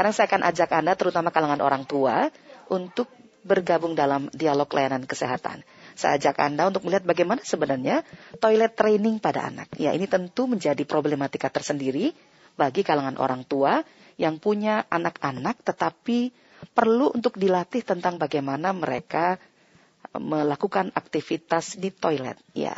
Sekarang saya akan ajak Anda, terutama kalangan orang tua, untuk bergabung dalam dialog layanan kesehatan. Saya ajak Anda untuk melihat bagaimana sebenarnya toilet training pada anak. Ya, ini tentu menjadi problematika tersendiri bagi kalangan orang tua yang punya anak-anak tetapi perlu untuk dilatih tentang bagaimana mereka melakukan aktivitas di toilet. Ya,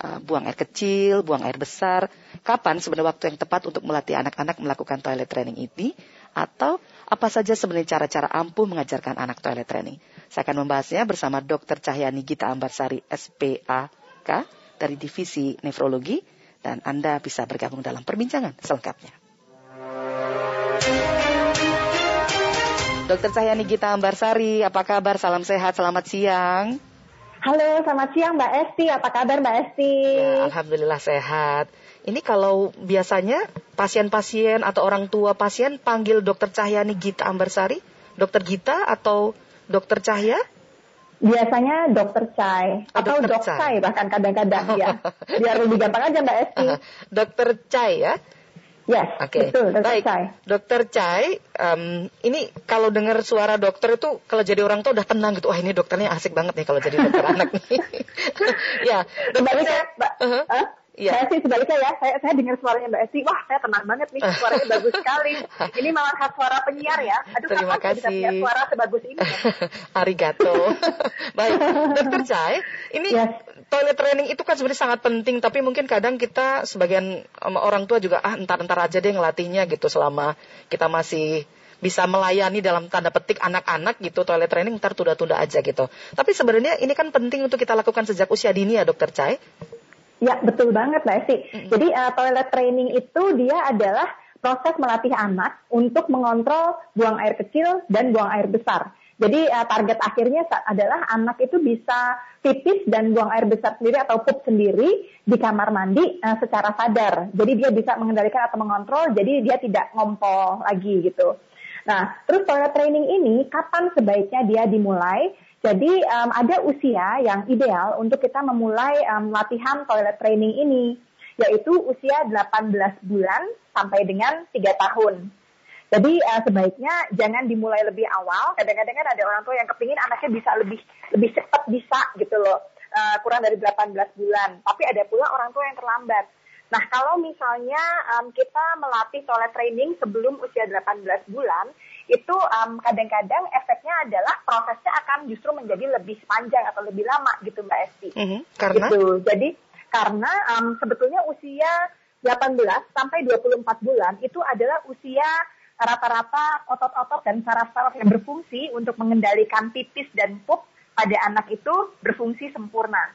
uh, buang air kecil, buang air besar. Kapan sebenarnya waktu yang tepat untuk melatih anak-anak melakukan toilet training ini? Atau apa saja sebenarnya cara-cara ampuh mengajarkan anak toilet training? Saya akan membahasnya bersama Dr. Cahyani Gita Ambarsari, SPAK, dari Divisi Nefrologi. Dan Anda bisa bergabung dalam perbincangan selengkapnya. Dokter Cahyani Gita Ambarsari, apa kabar? Salam sehat, selamat siang. Halo, selamat siang Mbak Esti. Apa kabar Mbak Esti? Ya, Alhamdulillah sehat. Ini kalau biasanya pasien-pasien atau orang tua pasien panggil Dokter Cahyani Gita Ambarsari, Dokter Gita atau Dokter Cahya? Biasanya dokter Cai oh, atau dok Cai bahkan kadang-kadang ya. Biar lebih gampang aja Mbak Esti. dokter Cai ya? Yes, okay. betul, dokter Baik, Chai. Dokter Chai, um, ini kalau dengar suara dokter itu kalau jadi orang tuh udah tenang gitu. Wah ini dokternya asik banget nih kalau jadi dokter anak nih. ya, dokter. Mbak, uh -huh. Huh? Ya. Saya sih sebaliknya ya, saya, saya dengar suaranya Mbak Esti, wah saya tenang banget nih, suaranya bagus sekali. Ini malah khas suara penyiar ya. Aduh, Terima kasih. bisa punya suara sebagus ini? Arigato. Baik, Dokter Cai, ini yes. toilet training itu kan sebenarnya sangat penting, tapi mungkin kadang kita sebagian orang tua juga, ah entar-entar aja deh ngelatihnya gitu selama kita masih bisa melayani dalam tanda petik anak-anak gitu toilet training ntar tunda-tunda aja gitu. Tapi sebenarnya ini kan penting untuk kita lakukan sejak usia dini ya dokter Cai. Ya, betul banget Mbak Esti. Mm-hmm. Jadi uh, toilet training itu dia adalah proses melatih anak untuk mengontrol buang air kecil dan buang air besar. Jadi uh, target akhirnya adalah anak itu bisa pipis dan buang air besar sendiri atau pup sendiri di kamar mandi uh, secara sadar. Jadi dia bisa mengendalikan atau mengontrol, jadi dia tidak ngompol lagi gitu. Nah, terus toilet training ini kapan sebaiknya dia dimulai? Jadi um, ada usia yang ideal untuk kita memulai um, latihan toilet training ini, yaitu usia 18 bulan sampai dengan 3 tahun. Jadi uh, sebaiknya jangan dimulai lebih awal. Kadang-kadang ada orang tua yang kepingin anaknya bisa lebih lebih cepat bisa gitu loh, uh, kurang dari 18 bulan. Tapi ada pula orang tua yang terlambat. Nah, kalau misalnya um, kita melatih toilet training sebelum usia 18 bulan, itu um, kadang-kadang efeknya adalah prosesnya akan justru menjadi lebih panjang atau lebih lama gitu Mbak Esti. Mm -hmm. Karena? Gitu. Jadi karena um, sebetulnya usia 18 sampai 24 bulan itu adalah usia rata-rata otot-otot dan saraf-saraf yang berfungsi untuk mengendalikan pipis dan pup pada anak itu berfungsi sempurna.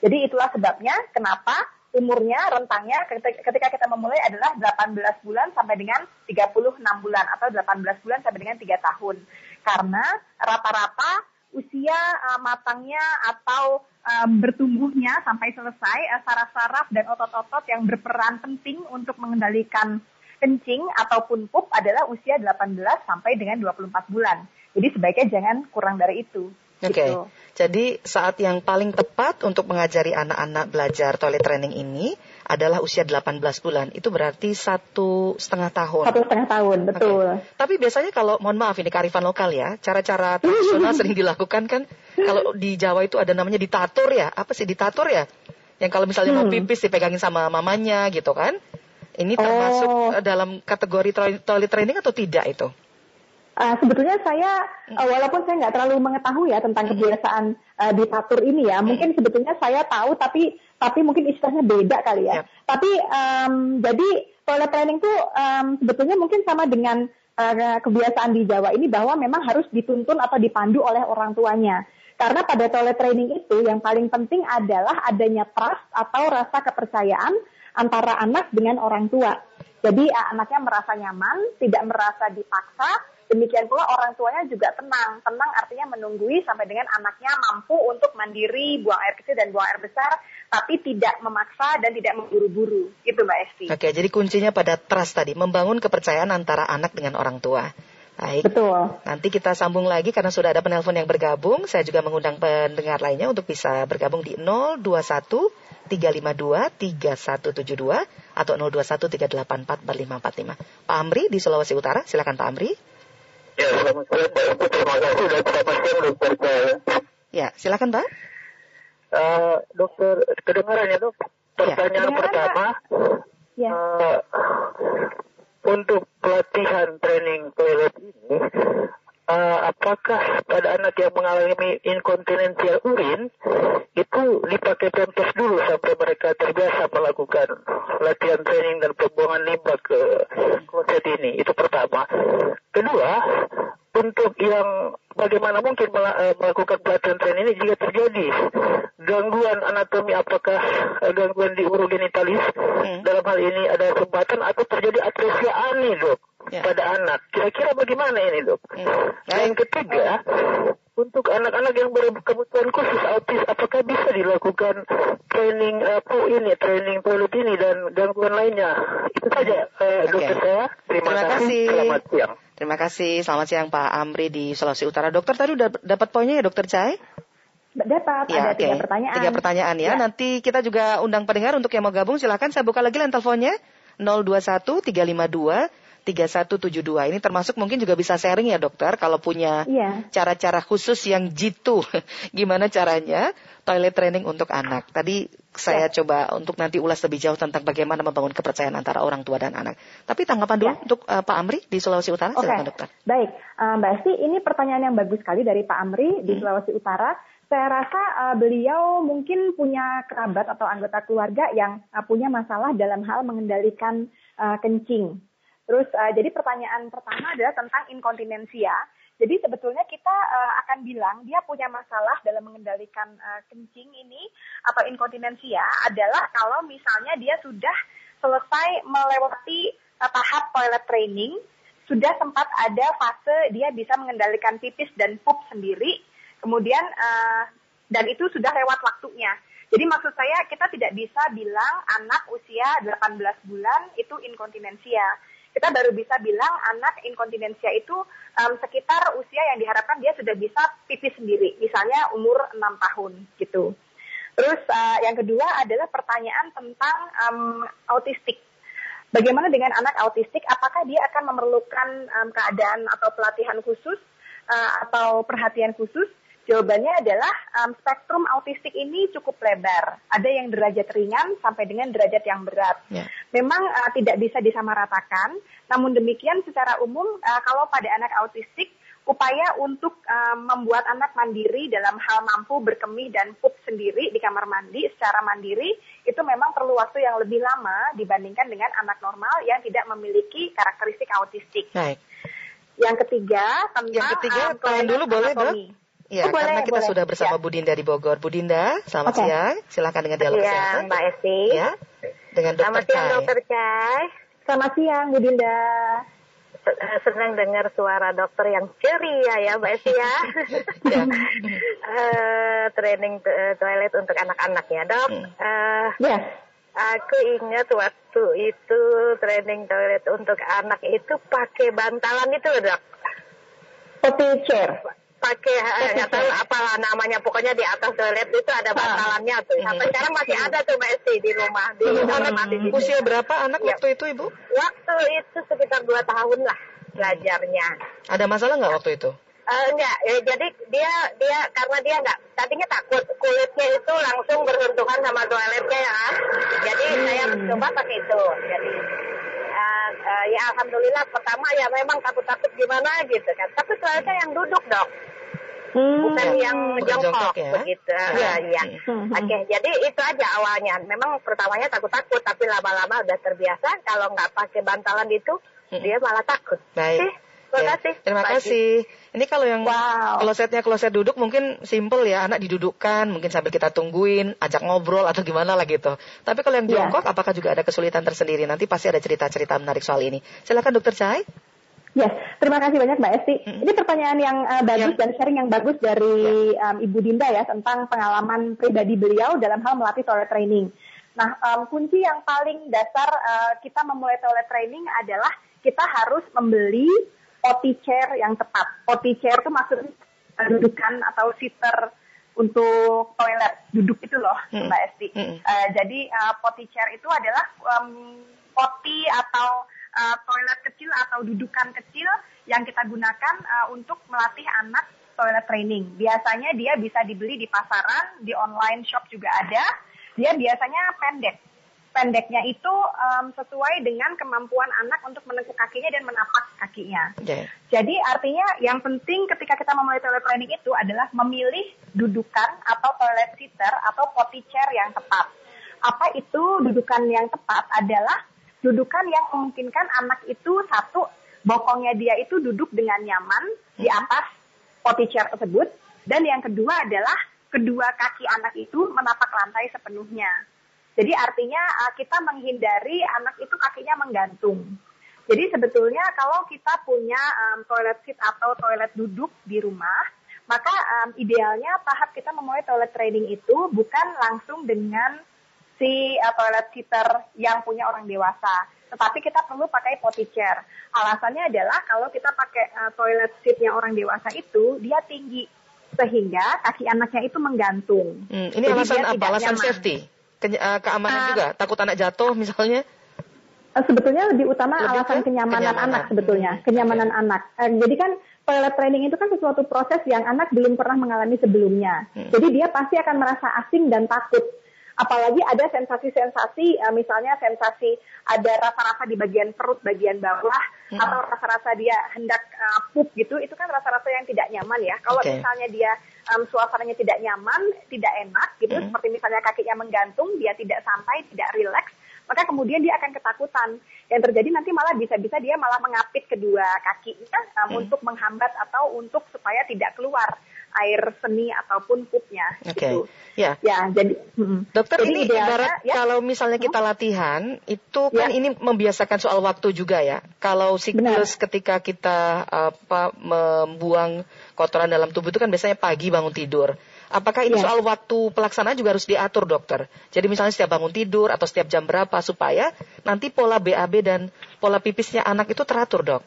Jadi itulah sebabnya kenapa umurnya rentangnya ketika kita memulai adalah 18 bulan sampai dengan 36 bulan atau 18 bulan sampai dengan 3 tahun. Karena rata-rata usia uh, matangnya atau um, bertumbuhnya sampai selesai uh, saraf-saraf dan otot-otot yang berperan penting untuk mengendalikan kencing ataupun pup adalah usia 18 sampai dengan 24 bulan. Jadi sebaiknya jangan kurang dari itu. Oke, okay. gitu. Jadi saat yang paling tepat untuk mengajari anak-anak belajar toilet training ini adalah usia 18 bulan. Itu berarti satu setengah tahun. Satu setengah tahun, betul. Okay. Tapi biasanya kalau, mohon maaf ini karifan lokal ya, cara-cara tradisional sering dilakukan kan, kalau di Jawa itu ada namanya ditatur ya, apa sih ditatur ya? Yang kalau misalnya hmm. mau pipis dipegangin sama mamanya gitu kan? Ini termasuk oh. dalam kategori toilet training atau tidak itu? Uh, sebetulnya saya uh, walaupun saya nggak terlalu mengetahui ya tentang kebiasaan uh, ditatur ini ya, mungkin sebetulnya saya tahu tapi tapi mungkin istilahnya beda kali ya. Yep. Tapi um, jadi toilet training tuh um, sebetulnya mungkin sama dengan uh, kebiasaan di Jawa ini bahwa memang harus dituntun atau dipandu oleh orang tuanya. Karena pada toilet training itu yang paling penting adalah adanya trust atau rasa kepercayaan antara anak dengan orang tua. Jadi uh, anaknya merasa nyaman, tidak merasa dipaksa, Demikian pula orang tuanya juga tenang. Tenang artinya menunggui sampai dengan anaknya mampu untuk mandiri buang air kecil dan buang air besar, tapi tidak memaksa dan tidak memburu-buru. Itu Mbak Esti. Oke, jadi kuncinya pada trust tadi, membangun kepercayaan antara anak dengan orang tua. Baik. Betul. Nanti kita sambung lagi karena sudah ada penelpon yang bergabung. Saya juga mengundang pendengar lainnya untuk bisa bergabung di 021 352 3172 atau 021 384 4545. Pak Amri di Sulawesi Utara, silakan Pak Amri. Ya, selamat Pak Ibu. Terima kasih selamat siang dokter saya. Ya, silakan Pak. Uh, dokter, kedengaran ya dok? Pertanyaan Kedengaran, pertama, Ya. uh, untuk pelatihan training toilet ini, uh, apakah pada anak yang mengalami inkontinensial urin itu dipakai pempes dulu sampai mereka terbiasa melakukan latihan training dan pembuangan limbah ke kloset ini? Itu pertama. Kedua, untuk yang bagaimana mungkin eh, melakukan pelatihan training ini jika terjadi gangguan anatomi apakah eh, gangguan di urogenitalis Hmm. dalam hal ini ada sumbatan atau terjadi atresia ani dok Ya. pada anak kira-kira bagaimana ini dok Hmm. yang ketiga untuk anak-anak yang berkebutuhan khusus autis apakah bisa dilakukan training apa ini training toilet ini dan gangguan lainnya itu saja eh, Oke. dokter saya terima, Terima kasih. kasih. selamat siang Terima kasih. Selamat siang Pak Amri di Sulawesi Utara. Dokter tadi udah dapat poinnya ya Dokter Cai? Dapat, Ya, ada tiga oke. pertanyaan. Tiga pertanyaan ya. Ya. Nanti kita juga undang pendengar untuk yang mau gabung. Silakan saya buka lagi line teleponnya 021 352 3172. Ini termasuk mungkin juga bisa sharing ya dokter kalau punya Iya. cara-cara khusus yang jitu. Gimana caranya toilet training untuk anak. Tadi saya coba untuk nanti ulas lebih jauh tentang bagaimana membangun kepercayaan antara orang tua dan anak. Tapi tanggapan dulu Ya. untuk uh, Pak Amri di Sulawesi Utara. Oke, Silakan dokter. baik. Uh, Mbak Esti, ini pertanyaan yang bagus sekali dari Pak Amri di Hmm. Sulawesi Utara. Saya rasa uh, beliau mungkin punya kerabat atau anggota keluarga yang uh, punya masalah dalam hal mengendalikan uh, kencing. Terus, uh, jadi pertanyaan pertama adalah tentang inkontinensia. Jadi sebetulnya kita uh, akan bilang dia punya masalah dalam mengendalikan uh, kencing ini atau inkontinensia adalah kalau misalnya dia sudah selesai melewati uh, tahap toilet training, sudah sempat ada fase dia bisa mengendalikan pipis dan pup sendiri, kemudian uh, dan itu sudah lewat waktunya. Jadi maksud saya kita tidak bisa bilang anak usia 18 bulan itu inkontinensia. Kita baru bisa bilang anak inkontinensia itu um, sekitar usia yang diharapkan dia sudah bisa pipis sendiri, misalnya umur 6 tahun gitu. Terus uh, yang kedua adalah pertanyaan tentang um, autistik. Bagaimana dengan anak autistik? Apakah dia akan memerlukan um, keadaan atau pelatihan khusus uh, atau perhatian khusus? Jawabannya adalah um, spektrum autistik ini cukup lebar. Ada yang derajat ringan sampai dengan derajat yang berat. Ya. Memang uh, tidak bisa disamaratakan. Namun demikian secara umum uh, kalau pada anak autistik upaya untuk uh, membuat anak mandiri dalam hal mampu berkemih dan pup sendiri di kamar mandi secara mandiri itu memang perlu waktu yang lebih lama dibandingkan dengan anak normal yang tidak memiliki karakteristik autistik. Baik. Yang ketiga tentang Yang ketiga, um, dulu boleh, Dok? Ya, Oh, boleh, karena kita boleh. sudah bersama Ya. Bu Dinda di Bogor. Bu Dinda, selamat Oke. siang. Silakan dengan dialog Iya, kesehatan. Mbak Esti. Ya, dengan Dokter Selamat siang. Dokter Cai. Selamat siang Bu Dinda. Se- eh, Senang dengar suara dokter yang ceria ya, Mbak Esti ya. Ya. Eh, training to- eh, toilet untuk anak-anak ya, Dok. Hmm. Eh, Yes. aku ingat waktu itu training toilet untuk anak itu pakai bantalan itu Dok. Potty chair. Pakai eh, nggak tahu apa namanya, pokoknya di atas toilet itu ada bantalannya tuh. Sampai Hmm. sekarang masih ada tuh Mbak Esti di rumah, di mandi di sini. Usia berapa anak Ya. waktu itu, Ibu? Waktu itu sekitar dua tahun lah belajarnya. Ada masalah nggak waktu itu? Eh, enggak, ya, jadi dia dia karena dia enggak tadinya takut kulitnya itu langsung bersentuhan sama toiletnya ya. Jadi saya coba pakai itu. Jadi eh, eh, ya alhamdulillah pertama ya memang takut-takut gimana gitu kan. Tapi toiletnya yang duduk dok, bukan Ya, yang bukan jongkok, ya. begitu. Ya. Ya, ya. Hmm. Oke, jadi itu aja awalnya. Memang pertamanya takut-takut, tapi lama-lama udah terbiasa. Kalau nggak pakai bantalan itu, Hmm. dia malah takut. Baik. Oke, terima Ya, kasih. Terima kasih. Ini kalau yang Wow. klosetnya kloset duduk mungkin simple ya, anak didudukkan, mungkin sambil kita tungguin, ajak ngobrol atau gimana lah gitu. Tapi kalau yang Ya. jongkok, apakah juga ada kesulitan tersendiri? Nanti pasti ada cerita-cerita menarik soal ini. Silakan Dokter Cahai. Yes, terima kasih banyak Mbak Esti. Mm. Ini pertanyaan yang uh, bagus Yang- dan sharing yang bagus dari um, Ibu Dinda ya tentang pengalaman pribadi beliau dalam hal melatih toilet training. Nah, um, kunci yang paling dasar uh, kita memulai toilet training adalah kita harus membeli potty chair yang tepat. Potty chair itu maksudnya dudukan atau seater untuk toilet duduk itu loh, Mm. Mbak Esti. Mm. Uh, jadi uh, potty chair itu adalah um, potty atau uh, toilet kecil atau dudukan kecil yang kita gunakan uh, untuk melatih anak toilet training. Biasanya dia bisa dibeli di pasaran, di online shop juga ada. Dia biasanya pendek. Pendeknya itu um, sesuai dengan kemampuan anak untuk menekuk kakinya dan menapak kakinya. Yeah. Jadi artinya yang penting ketika kita memulai toilet training itu adalah memilih dudukan atau toilet seater atau potty chair yang tepat. Apa itu dudukan yang tepat adalah dudukan yang memungkinkan anak itu satu bokongnya dia itu duduk dengan nyaman di Hmm. atas potty chair tersebut dan yang kedua adalah kedua kaki anak itu menapak lantai sepenuhnya. Jadi artinya uh, kita menghindari anak itu kakinya menggantung. Jadi sebetulnya kalau kita punya um, toilet seat atau toilet duduk di rumah, maka um, idealnya tahap kita memulai toilet training itu bukan langsung dengan si uh, toilet seater yang punya orang dewasa, tetapi kita perlu pakai potty chair. Alasannya adalah kalau kita pakai uh, toilet seatnya orang dewasa itu dia tinggi sehingga kaki anaknya itu menggantung. Hmm, ini Jadi alasan apa? Alasan nyaman. safety, Ke- uh, keamanan Ah. juga. Takut anak jatuh misalnya. Eh, Sebetulnya lebih utama Lebih alasan ke kenyamanan, kenyamanan. anak sebetulnya, Hmm, kenyamanan anak. Eh, jadi kan toilet training itu kan sesuatu proses yang anak belum pernah mengalami sebelumnya. Hmm. Jadi dia pasti akan merasa asing dan takut. Apalagi ada sensasi-sensasi, eh, misalnya sensasi ada rasa-rasa di bagian perut, bagian bawah, Hmm. atau rasa-rasa dia hendak eh, pup gitu, itu kan rasa-rasa yang tidak nyaman ya. Kalau Oke. misalnya dia em, suasananya tidak nyaman, tidak enak gitu, Hmm. seperti misalnya kakinya menggantung, dia tidak santai, tidak rileks, maka kemudian dia akan ketakutan. Yang terjadi nanti malah bisa-bisa dia malah mengapit kedua kakinya um, Hmm. untuk menghambat atau untuk supaya tidak keluar air seni ataupun pupnya. Oke. Gitu. Ya. Ya, jadi. Dokter Jadi ini idealnya, ibarat ya. kalau misalnya kita latihan itu kan Ya. ini membiasakan soal waktu juga ya. Kalau siklus ketika kita apa membuang kotoran dalam tubuh itu kan biasanya pagi bangun tidur. Apakah ini Ya. soal waktu pelaksanaan juga harus diatur dokter? Jadi misalnya setiap bangun tidur atau setiap jam berapa supaya nanti pola BAB dan pola pipisnya anak itu teratur dok?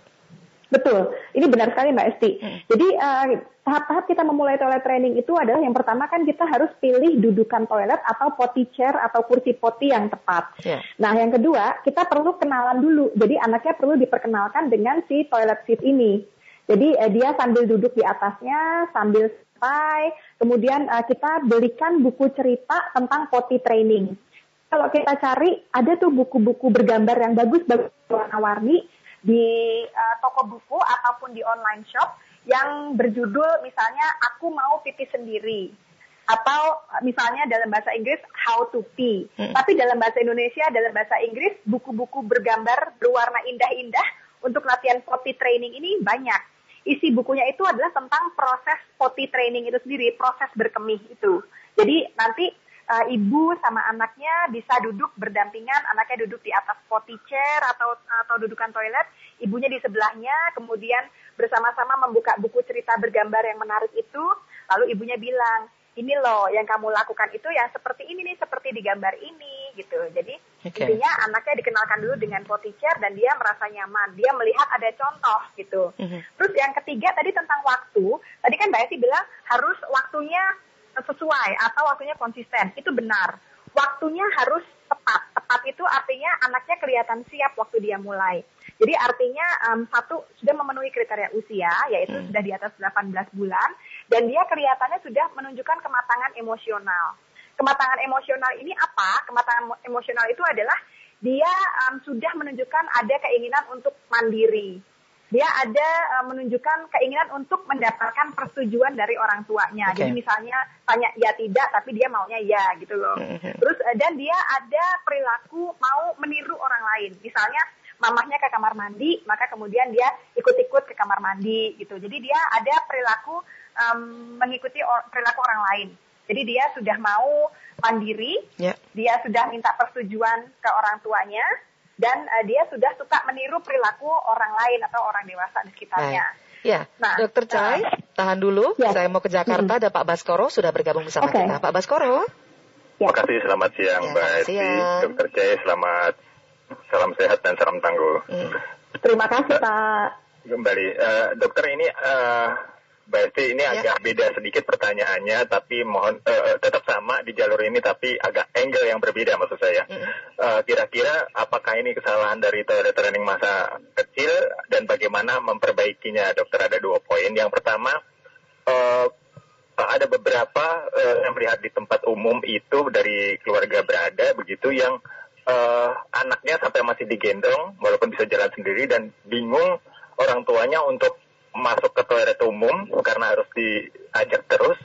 Betul, ini benar sekali Mbak Esti. Hmm. Jadi eh, tahap-tahap kita memulai toilet training itu adalah yang pertama kan kita harus pilih dudukan toilet atau potty chair atau kursi potty yang tepat. Ya. Nah yang kedua kita perlu kenalan dulu. Jadi anaknya perlu diperkenalkan dengan si toilet seat ini. Jadi eh, dia sambil duduk di atasnya, sambil santai. Kemudian eh, kita belikan buku cerita tentang potty training. Kalau kita cari ada tuh buku-buku bergambar yang bagus, bagus warna-warni di uh, toko buku ataupun di online shop yang berjudul misalnya aku mau pipis sendiri atau uh, misalnya dalam bahasa Inggris how to pee. Hmm. Tapi dalam bahasa Indonesia dalam bahasa Inggris buku-buku bergambar berwarna indah-indah untuk latihan potty training ini banyak. Isi bukunya itu adalah tentang proses potty training itu sendiri, proses berkemih itu. Jadi nanti uh, ibu sama anaknya bisa duduk berdampingan, anaknya duduk di atas potty chair atau atau dudukan toilet, ibunya di sebelahnya, kemudian bersama-sama membuka buku cerita bergambar yang menarik itu, lalu ibunya bilang, ini loh yang kamu lakukan itu yang seperti ini nih, seperti di gambar ini gitu. Jadi Oke. intinya anaknya dikenalkan dulu dengan potty chair dan dia merasa nyaman, dia melihat ada contoh gitu. Mhm. Terus yang ketiga tadi tentang waktu, tadi kan Mbak Esi bilang harus waktunya sesuai atau waktunya konsisten. Itu benar. Waktunya harus tepat. Tepat itu artinya anaknya kelihatan siap waktu dia mulai. Jadi artinya em, satu sudah memenuhi kriteria usia, yaitu Hmm. sudah di atas 18 bulan, dan dia kelihatannya sudah menunjukkan kematangan emosional. Kematangan emosional ini apa? Kematangan mo- emosional itu adalah dia em, sudah menunjukkan ada keinginan untuk mandiri. Dia ada eh, menunjukkan keinginan untuk mendapatkan persetujuan dari orang tuanya. Oke. Jadi misalnya tanya ya tidak, tapi dia maunya ya gitu loh. Mhm. Terus eh, dan dia ada perilaku mau meniru orang lain. Misalnya mamahnya ke kamar mandi, maka kemudian dia ikut-ikut ke kamar mandi gitu. Jadi dia ada perilaku em, mengikuti or- perilaku orang lain. Jadi dia sudah mau mandiri, Ya. dia sudah minta persetujuan ke orang tuanya, dan eh, dia sudah suka meniru perilaku orang lain atau orang dewasa di sekitarnya. Ya, Nah, Dokter Cai, tahan dulu. Ya. Saya mau ke Jakarta. Ada Pak Baskoro sudah bergabung bersama Oke. kita. Pak Baskoro. Ya. Terima kasih, selamat siang Ya, Mbak siang. Dokter Jaya, selamat salam sehat dan salam tangguh. Hmm. Terima kasih Pak. Kembali, Eh, dokter ini eh, Mbak Esti, ini Ya. agak beda sedikit pertanyaannya, tapi mohon eh, tetap sama di jalur ini, tapi agak angle yang berbeda maksud saya. Mm. Eh, Kira-kira apakah ini kesalahan dari toilet training masa kecil dan bagaimana memperbaikinya, dokter? Ada dua poin. Yang pertama, eh, ada beberapa eh, yang melihat di tempat umum itu dari keluarga berada begitu yang eh, anaknya sampai masih digendong walaupun bisa jalan sendiri dan bingung orang tuanya untuk masuk ke toilet umum karena harus diajak terus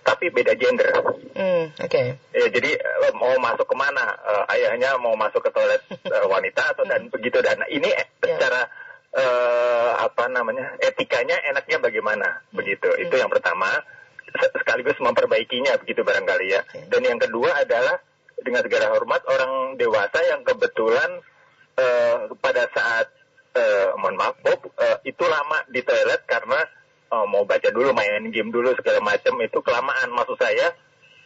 tapi beda gender. Hmm, oke. ya jadi eh, mau masuk ke mana? Eh, ayahnya mau masuk ke toilet eh, wanita atau dan begitu. Dan ini Ya. secara eh, apa namanya etikanya enaknya bagaimana? Begitu. Itu yang pertama. Se- sekaligus memperbaikinya begitu barangkali ya. Oke. dan yang kedua adalah dengan segala hormat orang dewasa yang kebetulan eh, pada saat eh, mohon maaf Bob eh, itu lama di toilet karena eh, mau baca dulu main game dulu segala macam itu kelamaan maksud saya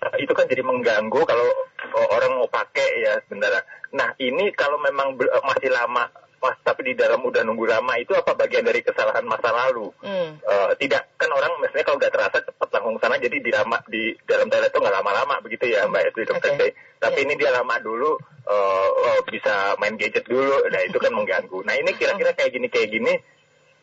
eh, itu kan jadi mengganggu kalau eh, orang mau pakai ya sebenarnya. Nah ini kalau memang eh, masih lama mas tapi di dalam udah nunggu lama itu apa bagian dari kesalahan masa lalu? Hmm. Eh, tidak kan orang misalnya kalau udah terasa cepat langsung sana jadi di lama di dalam toilet itu nggak lama-lama begitu ya mbak Esli Oke. Teh. Tapi Ya. ini dia lama dulu eh, eh, bisa main gadget dulu, nah itu kan mengganggu. Nah ini kira-kira kayak gini kayak gini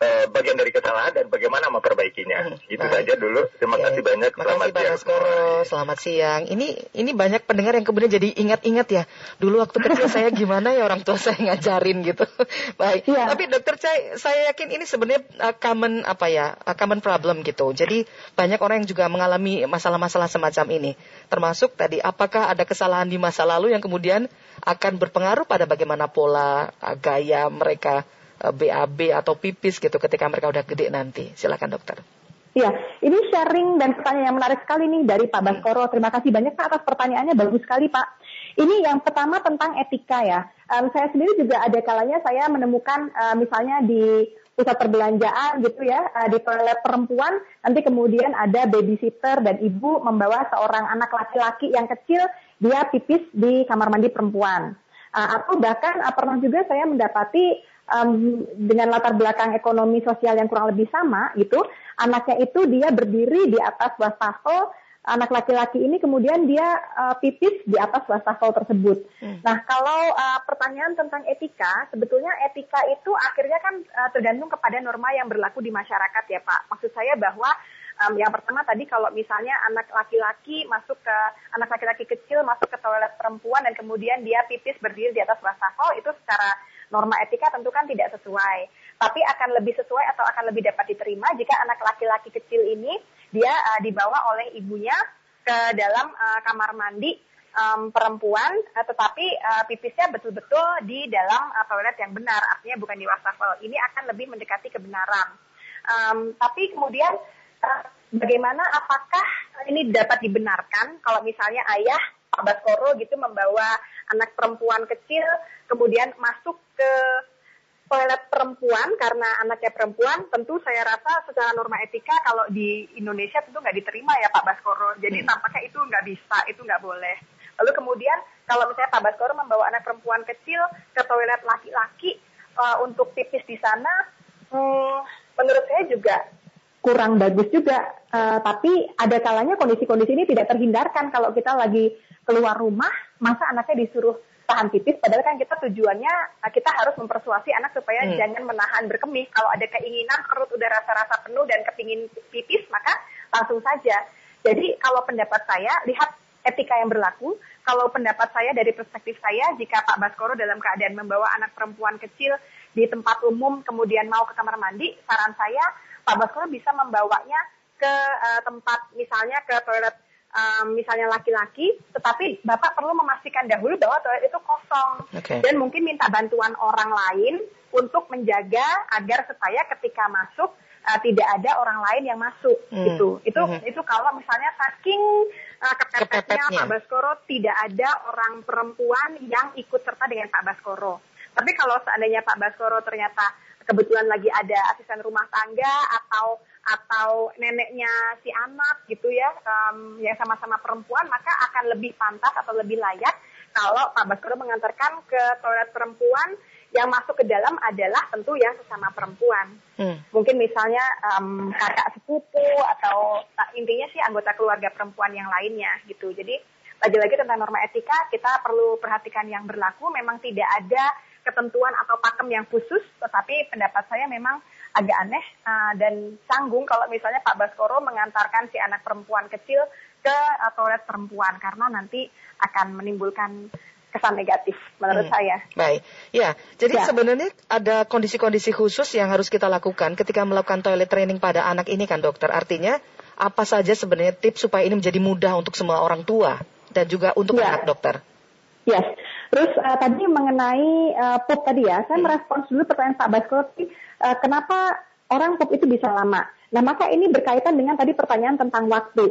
eh, bagian dari kesalahan dan bagaimana memperbaikinya. Hmm, Itu baik. saja dulu. Terima Oke. kasih banyak. Terima kasih Pak siang Baskoro. semua. Selamat siang. Ini ini banyak pendengar yang kemudian jadi ingat-ingat ya. Dulu waktu kecil saya gimana ya orang tua saya ngajarin gitu. Baik. Iya. Tapi dokter saya, saya yakin ini sebenarnya uh, common apa ya? uh, common problem gitu. Jadi banyak orang yang juga mengalami masalah-masalah semacam ini. Termasuk tadi apakah ada kesalahan di masa lalu yang kemudian akan berpengaruh pada bagaimana pola uh, gaya mereka BAB atau pipis gitu ketika mereka udah gede nanti. Silakan dokter. Iya, ini sharing dan pertanyaan yang menarik sekali nih dari Pak Baskoro. Terima kasih banyak Pak atas pertanyaannya, bagus sekali Pak. Ini yang pertama tentang etika ya. Em, saya sendiri juga ada kalanya saya menemukan eh, misalnya di pusat perbelanjaan gitu ya, eh, di toilet perempuan, nanti kemudian ada babysitter dan ibu membawa seorang anak laki-laki yang kecil, dia pipis di kamar mandi perempuan. Eh, atau bahkan eh, pernah juga saya mendapati em, dengan latar belakang ekonomi sosial yang kurang lebih sama gitu, anaknya itu dia berdiri di atas wastafel, anak laki-laki ini kemudian dia eh, pipis di atas wastafel tersebut. Nah, kalau eh, pertanyaan tentang etika, sebetulnya etika itu akhirnya kan eh, tergantung kepada norma yang berlaku di masyarakat ya Pak. Maksud saya bahwa em, yang pertama tadi kalau misalnya anak laki-laki masuk ke anak laki-laki kecil masuk ke toilet perempuan dan kemudian dia pipis berdiri di atas wastafel itu secara norma etika tentu kan tidak sesuai. Tapi akan lebih sesuai atau akan lebih dapat diterima jika anak laki-laki kecil ini dia uh, dibawa oleh ibunya ke dalam uh, kamar mandi um, perempuan, uh, tetapi uh, pipisnya betul-betul di dalam uh, toilet yang benar, artinya bukan di wastafel. Ini akan lebih mendekati kebenaran. Um, tapi kemudian uh, bagaimana apakah ini dapat dibenarkan kalau misalnya ayah Pak Baskoro gitu membawa anak perempuan kecil kemudian masuk ke toilet perempuan karena anaknya perempuan tentu saya rasa secara norma etika kalau di Indonesia tentu nggak diterima ya Pak Baskoro jadi tampaknya itu nggak bisa itu nggak boleh. Lalu kemudian kalau misalnya Pak Baskoro membawa anak perempuan kecil ke toilet laki-laki uh, untuk pipis di sana hmm, menurut saya juga kurang bagus juga. Uh, tapi ada kalanya kondisi-kondisi ini tidak terhindarkan kalau kita lagi keluar rumah, masa anaknya disuruh tahan pipis, padahal kan kita tujuannya uh, kita harus mempersuasi anak supaya Hmm. jangan menahan berkemih. Kalau ada keinginan perut udah rasa-rasa penuh dan kepingin pipis, maka langsung saja. Jadi kalau pendapat saya, lihat etika yang berlaku. Kalau pendapat saya dari perspektif saya, jika Pak Baskoro dalam keadaan membawa anak perempuan kecil di tempat umum kemudian mau ke kamar mandi, saran saya Pak Baskoro bisa membawanya ke eh, tempat misalnya ke toilet eh, misalnya laki-laki, tetapi Bapak perlu memastikan dahulu bahwa toilet itu kosong Oke. dan mungkin minta bantuan orang lain untuk menjaga agar supaya ketika masuk eh, tidak ada orang lain yang masuk Hmm. gitu. Itu Mhm. itu kalau misalnya saking uh, kepepetnya Kepepetnya. Pak Baskoro tidak ada orang perempuan yang ikut serta dengan Pak Baskoro. Tapi kalau seandainya Pak Baskoro ternyata kebetulan lagi ada asisten rumah tangga atau atau neneknya si anak gitu ya um, yang sama-sama perempuan maka akan lebih pantas atau lebih layak kalau Pak Baskoro mengantarkan ke toilet perempuan yang masuk ke dalam adalah tentu yang sesama perempuan. Hmm. Mungkin misalnya um, kakak sepupu atau uh, intinya sih anggota keluarga perempuan yang lainnya gitu. Jadi lagi-lagi tentang norma etika kita perlu perhatikan yang berlaku. Memang tidak ada ketentuan atau pakem yang khusus, tetapi pendapat saya memang agak aneh uh, dan canggung kalau misalnya Pak Baskoro mengantarkan si anak perempuan kecil ke uh, toilet perempuan karena nanti akan menimbulkan kesan negatif menurut hmm. saya. Baik, ya. Jadi ya. sebenarnya ada kondisi-kondisi khusus yang harus kita lakukan ketika melakukan toilet training pada anak ini kan dokter. Artinya apa saja sebenarnya tips supaya ini menjadi mudah untuk semua orang tua dan juga untuk ya. anak dokter? Yes. Terus uh, tadi mengenai uh, pup tadi ya, saya merespons dulu pertanyaan Pak Baskoro, uh, kenapa orang pup itu bisa lama? Nah maka ini berkaitan dengan tadi pertanyaan tentang waktu.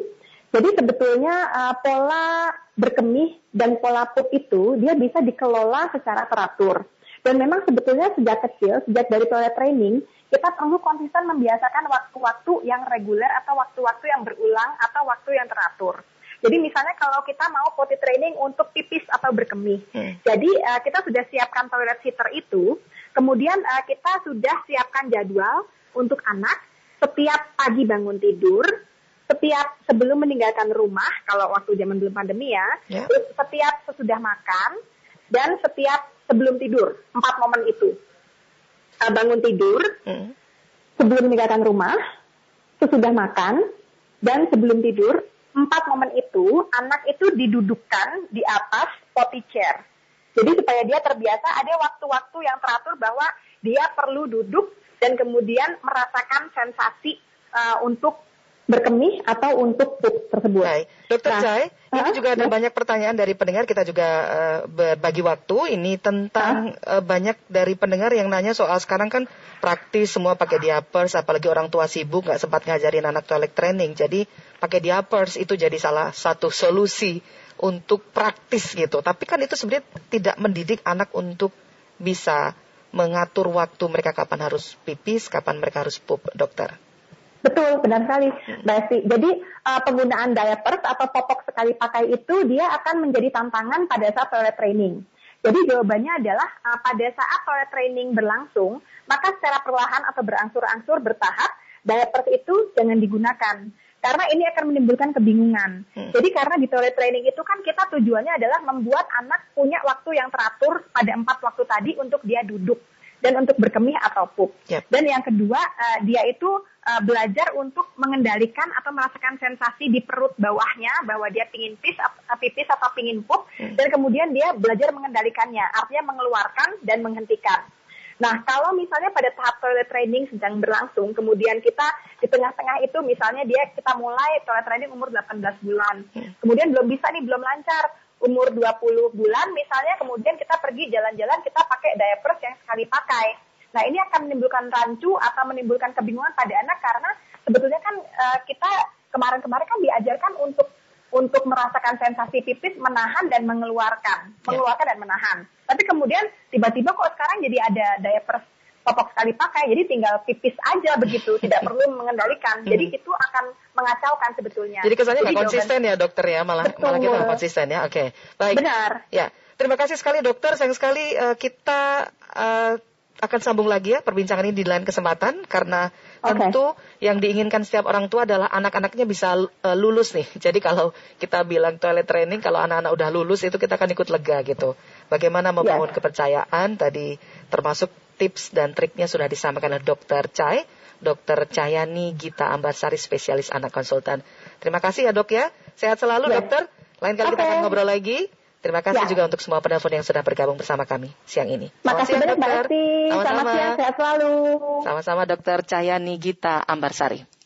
Jadi sebetulnya uh, pola berkemih dan pola pup itu dia bisa dikelola secara teratur. Dan memang sebetulnya sejak kecil, sejak dari toilet training, kita perlu konsisten membiasakan waktu-waktu yang reguler atau waktu-waktu yang berulang atau waktu yang teratur. Jadi misalnya kalau kita mau potty training untuk pipis atau berkemih, hmm. jadi uh, kita sudah siapkan toilet seater itu, kemudian uh, kita sudah siapkan jadwal untuk anak setiap pagi bangun tidur, setiap sebelum meninggalkan rumah kalau waktu zaman belum pandemi ya, yeah. terus setiap sesudah makan dan setiap sebelum tidur empat momen itu uh, bangun tidur, mm. sebelum meninggalkan rumah, sesudah makan dan sebelum tidur empat momen itu anak itu didudukkan di atas potty chair. Jadi supaya dia terbiasa ada waktu-waktu yang teratur bahwa dia perlu duduk dan kemudian merasakan sensasi uh, untuk berkemih atau untuk pup tersebut. Baik. Dokter nah, Jai, uh, ini juga ada uh, banyak pertanyaan dari pendengar. Kita juga uh, berbagi waktu. Ini tentang uh, uh, banyak dari pendengar yang nanya soal sekarang kan praktis semua pakai diapers, apalagi orang tua sibuk nggak sempat ngajarin anak toilet training. Jadi pakai diapers itu jadi salah satu solusi untuk praktis gitu. Tapi kan itu sebenarnya tidak mendidik anak untuk bisa mengatur waktu mereka kapan harus pipis, kapan mereka harus pup, dokter. Betul, benar sekali, Mbak Esti. Jadi uh, penggunaan diapers atau popok sekali pakai itu dia akan menjadi tantangan pada saat toilet training. Jadi jawabannya adalah uh, pada saat toilet training berlangsung, maka secara perlahan atau berangsur-angsur bertahap diapers itu jangan digunakan. Karena ini akan menimbulkan kebingungan. Hmm. Jadi karena di toilet training itu kan kita tujuannya adalah membuat anak punya waktu yang teratur pada empat waktu tadi untuk dia duduk dan untuk berkemih atau pup. Yep. Dan yang kedua, uh, dia itu uh, belajar untuk mengendalikan atau merasakan sensasi di perut bawahnya bahwa dia pingin pis, uh, pipis atau pingin pup, hmm. dan kemudian dia belajar mengendalikannya, artinya mengeluarkan dan menghentikan. Nah, kalau misalnya pada tahap toilet training sedang berlangsung, kemudian kita di tengah-tengah itu misalnya dia kita mulai toilet training umur 18 bulan. Hmm. Kemudian belum bisa nih, belum lancar umur 20 bulan misalnya kemudian kita pergi jalan-jalan kita pakai diapers yang sekali pakai. Nah ini akan menimbulkan rancu atau menimbulkan kebingungan pada anak karena sebetulnya kan uh, kita kemarin-kemarin kan diajarkan untuk untuk merasakan sensasi pipis menahan dan mengeluarkan, ya. mengeluarkan dan menahan. Tapi kemudian tiba-tiba kok sekarang jadi ada diapers popok sekali pakai, jadi tinggal pipis aja begitu, tidak perlu mengendalikan. Jadi hmm. itu akan mengacaukan sebetulnya. Jadi kesannya nggak konsisten ya dokter ya, malah Betul. malah kita nggak konsisten ya. Oke, okay. baik. Benar. Ya, terima kasih sekali dokter. Sayang sekali uh, kita uh, akan sambung lagi ya perbincangan ini di lain kesempatan karena okay. tentu yang diinginkan setiap orang tua adalah anak-anaknya bisa uh, lulus nih. Jadi kalau kita bilang toilet training kalau anak-anak udah lulus itu kita akan ikut lega gitu. Bagaimana membangun yeah. kepercayaan tadi termasuk tips dan triknya sudah disampaikan oleh Dokter Cai, Dokter Cayani Gita Ambarsari, spesialis anak konsultan. Terima kasih ya dok ya. Sehat selalu ya. dokter. Lain kali okay. kita akan ngobrol lagi. Terima kasih ya. juga untuk semua penelpon yang sudah bergabung bersama kami siang ini. Makasih banyak dokter. Sama-sama. Selamat siang, sehat selalu. Sama-sama dokter Cayani Gita Ambarsari.